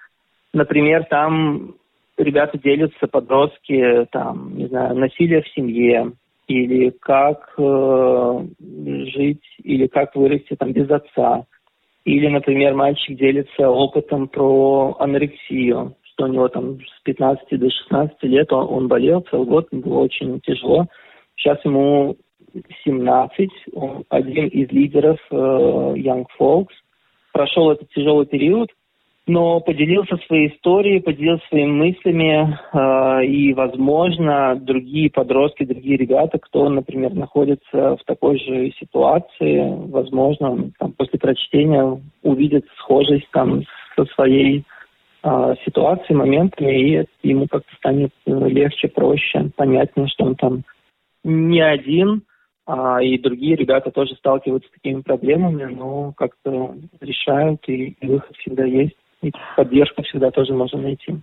Speaker 6: Например, там ребята делятся, подростки, там, не знаю, насилие в семье, или как э, жить, или как вырасти там без отца. Или, например, мальчик делится опытом про анорексию что у него там с 15 до 16 лет он, он болел целый год, было очень тяжело. Сейчас ему 17, он один из лидеров э, Young Folks. Прошел этот тяжелый период, но поделился своей историей, поделился своими мыслями, э, и, возможно, другие подростки, другие ребята, кто, например, находится в такой же ситуации, возможно, там, после прочтения увидят схожесть там со своей ситуации, моментами, и ему как-то станет э, легче, проще, понятнее, что он там не один, а и другие ребята тоже сталкиваются с такими проблемами, но как-то решают, и, и выход всегда есть, и поддержку всегда тоже можно найти.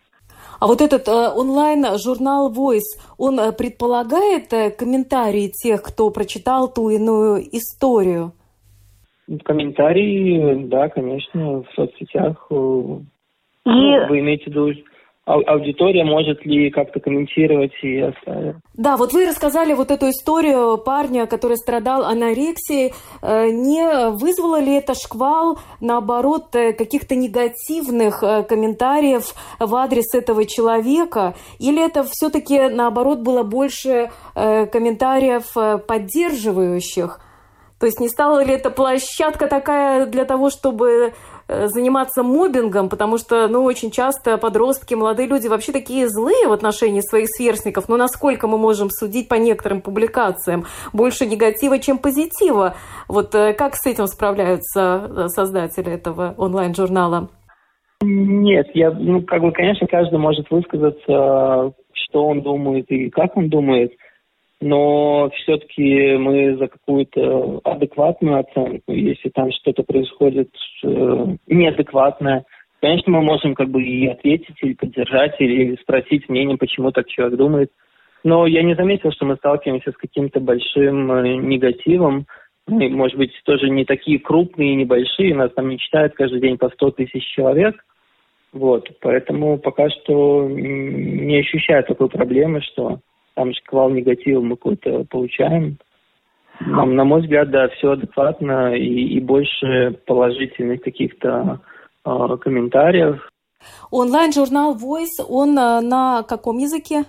Speaker 3: А вот этот э, онлайн-журнал Voice, он э, предполагает э, комментарии тех, кто прочитал ту иную историю?
Speaker 6: Комментарии, да, конечно, в соцсетях э, и... Ну, вы имеете в виду, аудитория может ли как-то комментировать и оставить.
Speaker 3: Да, вот вы рассказали вот эту историю парня, который страдал анорексией. Э, не вызвало ли это шквал, наоборот, э, каких-то негативных э, комментариев в адрес этого человека? Или это все-таки, наоборот, было больше комментариев поддерживающих? То есть не стала ли это площадка такая для того, чтобы заниматься мобингом, потому что, ну, очень часто подростки, молодые люди вообще такие злые в отношении своих сверстников, но насколько мы можем судить по некоторым публикациям, больше негатива, чем позитива. Вот э, как с этим справляются э, создатели этого онлайн-журнала?
Speaker 6: Нет, я, ну, как бы, конечно, каждый может высказаться, что он думает и как он думает но все-таки мы за какую-то адекватную оценку, если там что-то происходит э, неадекватное, конечно, мы можем как бы и ответить, или поддержать, или спросить мнение, почему так человек думает. Но я не заметил, что мы сталкиваемся с каким-то большим э, негативом. Мы, может быть, тоже не такие крупные и небольшие, нас там не читают каждый день по 100 тысяч человек. Вот, поэтому пока что не ощущаю такой проблемы, что там шквал негатива мы какой-то получаем. Нам, на мой взгляд, да, все адекватно и, и больше положительных каких-то э, комментариев.
Speaker 3: Онлайн-журнал Voice, он э, на каком языке?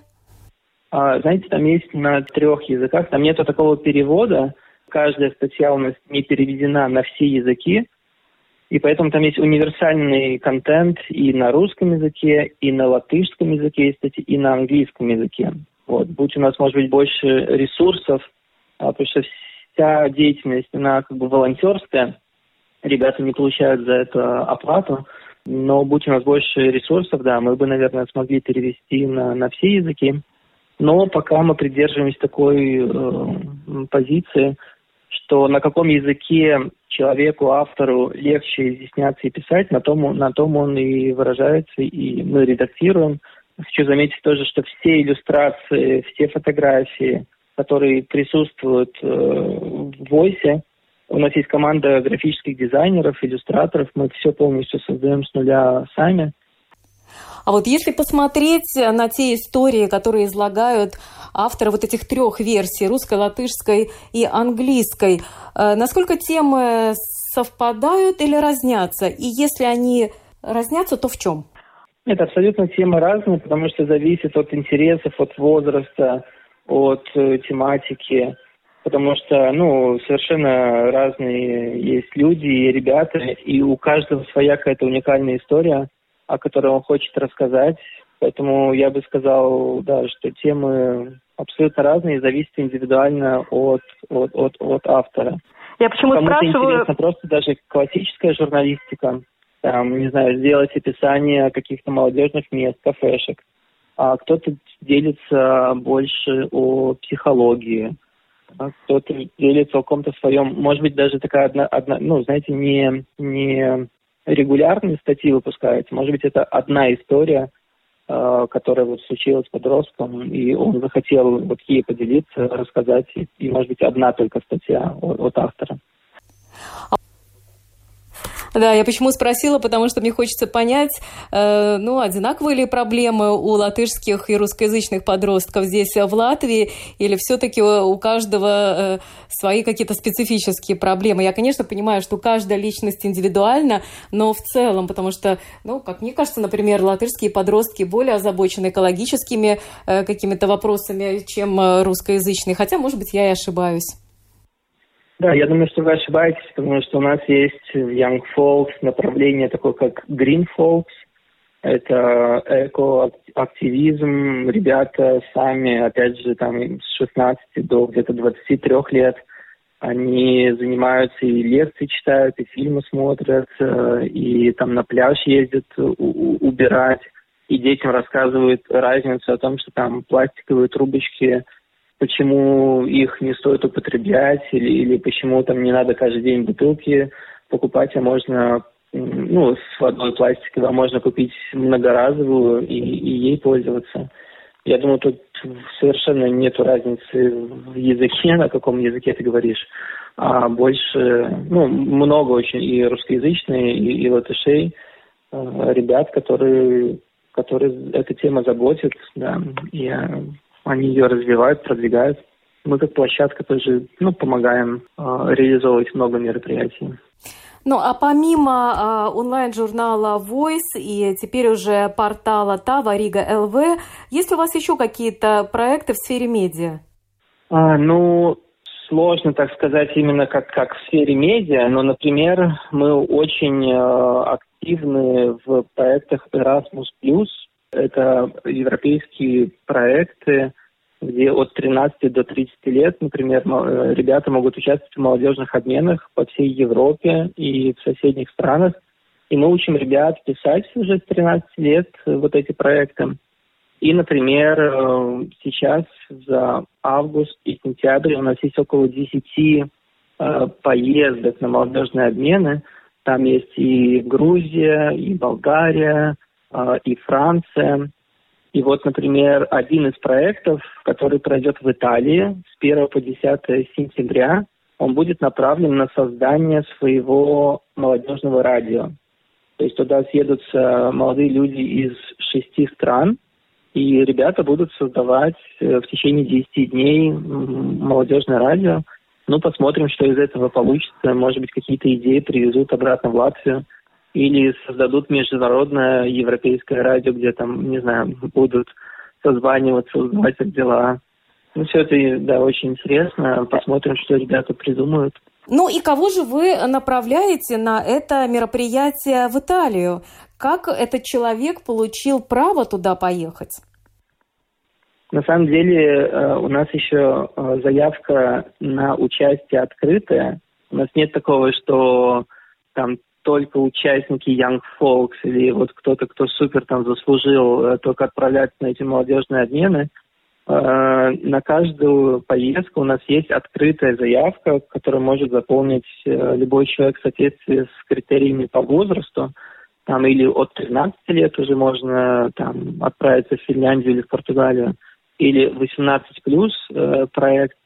Speaker 6: А, знаете, там есть на трех языках, там нету такого перевода. Каждая статья у нас не переведена на все языки, и поэтому там есть универсальный контент и на русском языке, и на латышском языке, и на английском языке. Вот. Будь у нас, может быть, больше ресурсов, а, потому что вся деятельность, она как бы волонтерская, ребята не получают за это оплату, но будь у нас больше ресурсов, да, мы бы, наверное, смогли перевести на, на все языки. Но пока мы придерживаемся такой э, позиции, что на каком языке человеку, автору легче изъясняться и писать, на том, на том он и выражается, и мы редактируем. Хочу заметить тоже, что все иллюстрации, все фотографии, которые присутствуют э, в Voice, у нас есть команда графических дизайнеров, иллюстраторов, мы все полностью создаем с нуля сами.
Speaker 3: А вот если посмотреть на те истории, которые излагают авторы вот этих трех версий, русской, латышской и английской, э, насколько темы совпадают или разнятся? И если они разнятся, то в чем?
Speaker 6: Это абсолютно темы разные, потому что зависит от интересов, от возраста, от э, тематики. Потому что, ну, совершенно разные есть люди и ребята, и у каждого своя какая-то уникальная история, о которой он хочет рассказать. Поэтому я бы сказал, да, что темы абсолютно разные, зависят индивидуально от, от, от, от автора.
Speaker 3: Я почему
Speaker 6: Кому-то
Speaker 3: спрашиваю...
Speaker 6: интересно просто даже классическая журналистика, там, не знаю, сделать описание каких-то молодежных мест, кафешек. А кто-то делится больше о психологии, а кто-то делится о каком-то своем, может быть, даже такая одна, одна ну, знаете, не, не регулярные статьи выпускаются, может быть, это одна история, э, которая вот случилась с подростком, и он захотел вот ей поделиться, рассказать, и может быть, одна только статья от, от автора.
Speaker 3: Да, я почему спросила, потому что мне хочется понять, э, ну, одинаковые ли проблемы у латышских и русскоязычных подростков здесь э, в Латвии, или все-таки у каждого э, свои какие-то специфические проблемы. Я, конечно, понимаю, что каждая личность индивидуальна, но в целом, потому что, ну, как мне кажется, например, латышские подростки более озабочены экологическими э, какими-то вопросами, чем э, русскоязычные, хотя, может быть, я и ошибаюсь.
Speaker 6: Да, я думаю, что вы ошибаетесь, потому что у нас есть в Young Folks направление такое, как Green Folks. Это экоактивизм. Ребята сами, опять же, там с 16 до где-то 23 лет, они занимаются и лекции читают, и фильмы смотрят, э, и там на пляж ездят убирать, и детям рассказывают разницу о том, что там пластиковые трубочки – почему их не стоит употреблять или, или почему там не надо каждый день бутылки покупать, а можно ну, с водой пластиковой, а можно купить многоразовую и, и ей пользоваться. Я думаю, тут совершенно нет разницы в языке, на каком языке ты говоришь, а больше, ну, много очень и русскоязычные, и, и латышей, э, ребят, которые, которые эта тема заботит, да, и они ее развивают, продвигают. Мы как площадка тоже ну, помогаем э, реализовывать много мероприятий.
Speaker 3: Ну, а помимо э, онлайн-журнала Voice и теперь уже портала Тава Рига ЛВ, есть ли у вас еще какие-то проекты в сфере медиа?
Speaker 6: А, ну, сложно так сказать именно как, как в сфере медиа, но, например, мы очень э, активны в проектах Erasmus+. Это европейские проекты, где от 13 до 30 лет, например, э, ребята могут участвовать в молодежных обменах по всей Европе и в соседних странах. И мы учим ребят писать уже с 13 лет вот эти проекты. И, например, э, сейчас за август и сентябрь у нас есть около 10 э, поездок на молодежные обмены. Там есть и Грузия, и Болгария, э, и Франция. И вот, например, один из проектов, который пройдет в Италии с 1 по 10 сентября, он будет направлен на создание своего молодежного радио. То есть туда съедутся молодые люди из шести стран – и ребята будут создавать э, в течение 10 дней молодежное радио. Ну, посмотрим, что из этого получится. Может быть, какие-то идеи привезут обратно в Латвию. Или создадут международное европейское радио, где там, не знаю, будут созваниваться, узнавать как дела. Ну, все это, да, очень интересно. Посмотрим, что ребята придумают.
Speaker 3: Ну и кого же вы направляете на это мероприятие в Италию? Как этот человек получил право туда поехать?
Speaker 6: На самом деле э, у нас еще э, заявка на участие открытая. У нас нет такого, что там только участники Young Folks или вот кто-то, кто супер там заслужил, э, только отправляться на эти молодежные обмены. На каждую поездку у нас есть открытая заявка, которую может заполнить любой человек в соответствии с критериями по возрасту там или от 13 лет уже можно там отправиться в Финляндию или в Португалию, или 18 плюс э, проект.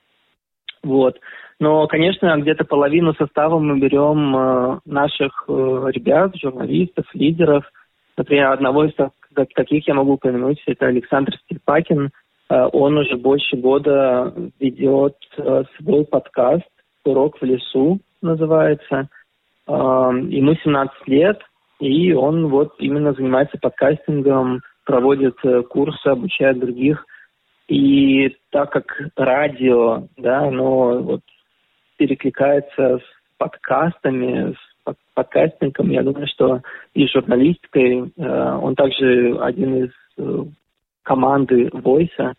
Speaker 6: Вот. Но, конечно, где-то половину состава мы берем э, наших э, ребят, журналистов, лидеров. Например, одного из таких я могу упомянуть, это Александр Степакин. Э, он уже больше года ведет свой подкаст «Урок в лесу» называется. Э, ему 17 лет, и он вот именно занимается подкастингом, проводит курсы, обучает других. И так как радио, да, оно вот перекликается с подкастами, с подкастингом, я думаю, что и журналисткой, э, он также один из э, команды Voice.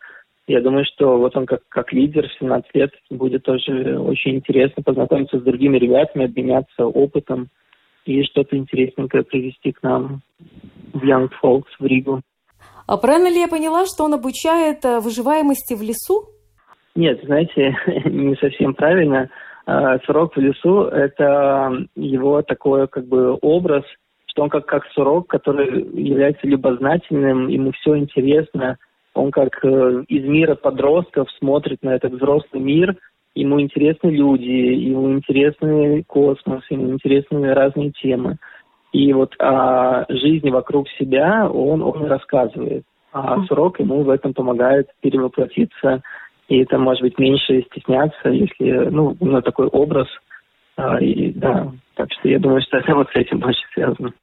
Speaker 6: Я думаю, что вот он как, как лидер в 17 лет будет тоже очень интересно познакомиться с другими ребятами, обменяться опытом и что-то интересненькое привести к нам в Young Folks в Ригу.
Speaker 3: А правильно ли я поняла, что он обучает э, выживаемости в лесу?
Speaker 6: Нет, знаете, не совсем правильно. А, Сурок в лесу – это его такой как бы образ, что он как, как сурок, который является любознательным, ему все интересно, он как э, из мира подростков смотрит на этот взрослый мир – ему интересны люди, ему интересны космос, ему интересны разные темы. И вот о жизни вокруг себя он, он рассказывает. А срок ему в этом помогает перевоплотиться, и это может быть меньше стесняться, если, ну, на такой образ. А, и, да, так что я думаю, что это вот с этим больше связано.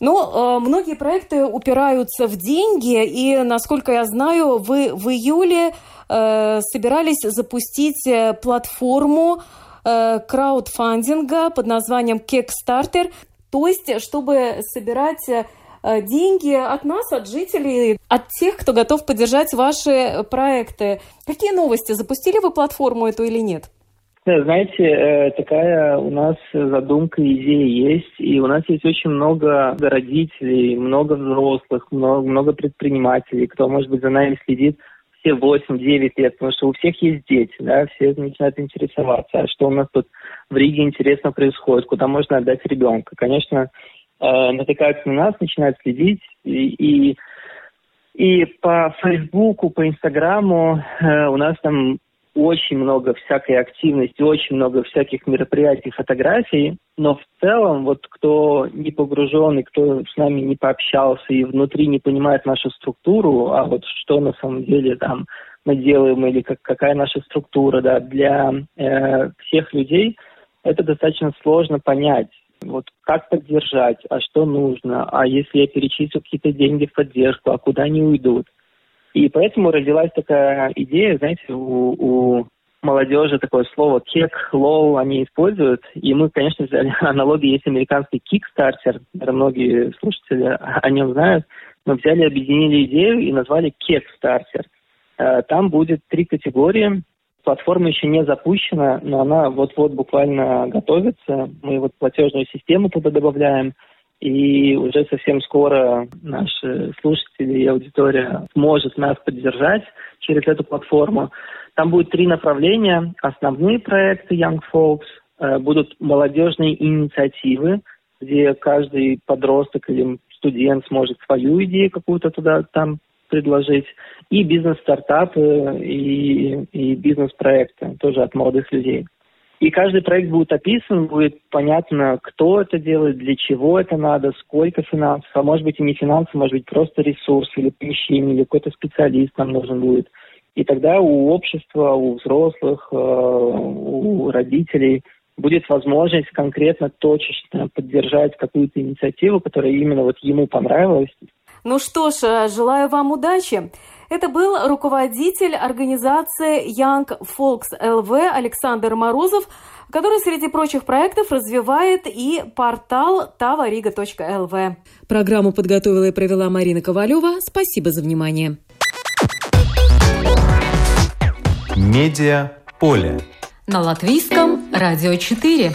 Speaker 3: Ну, э, многие проекты упираются в деньги, и, насколько я знаю, вы в июле э, собирались запустить э, платформу э, краудфандинга под названием Kickstarter, то есть, чтобы собирать э, деньги от нас, от жителей, от тех, кто готов поддержать ваши проекты. Какие новости? Запустили вы платформу эту или нет?
Speaker 6: Знаете, э, такая у нас задумка, идея есть, и у нас есть очень много родителей, много взрослых, много, много предпринимателей, кто, может быть, за нами следит все 8-9 лет, потому что у всех есть дети, да, все начинают интересоваться, а что у нас тут в Риге интересно происходит, куда можно отдать ребенка. Конечно, э, натыкаются на нас, начинают следить, и, и, и по Фейсбуку, по Инстаграму э, у нас там очень много всякой активности, очень много всяких мероприятий, фотографий, но в целом вот кто не погружен и кто с нами не пообщался и внутри не понимает нашу структуру, а вот что на самом деле там мы делаем или как, какая наша структура, да, для э, всех людей это достаточно сложно понять. Вот как поддержать, а что нужно, а если я перечислю какие-то деньги в поддержку, а куда они уйдут. И поэтому родилась такая идея, знаете, у, у молодежи такое слово кек, лол они используют. И мы, конечно, взяли аналогии, есть американский Kickstarter, многие слушатели о нем знают. Мы взяли, объединили идею и назвали Kickstarter. Э, там будет три категории. Платформа еще не запущена, но она вот-вот буквально готовится. Мы вот платежную систему туда добавляем – и уже совсем скоро наши слушатели и аудитория сможет нас поддержать через эту платформу. Там будет три направления. Основные проекты Young Folks, э, будут молодежные инициативы, где каждый подросток или студент сможет свою идею какую-то туда там предложить, и бизнес-стартапы, и, и бизнес-проекты тоже от молодых людей. И каждый проект будет описан, будет понятно, кто это делает, для чего это надо, сколько финансов, а может быть и не финансы, может быть просто ресурс или помещение, или какой-то специалист нам нужен будет. И тогда у общества, у взрослых, э, у родителей будет возможность конкретно, точечно поддержать какую-то инициативу, которая именно вот ему понравилась.
Speaker 3: Ну что ж, э, желаю вам удачи. Это был руководитель организации Young Folks LV Александр Морозов, который среди прочих проектов развивает и портал таварига.лв.
Speaker 7: Программу подготовила и провела Марина Ковалева. Спасибо за внимание.
Speaker 1: Медиа поле.
Speaker 2: На латвийском радио 4.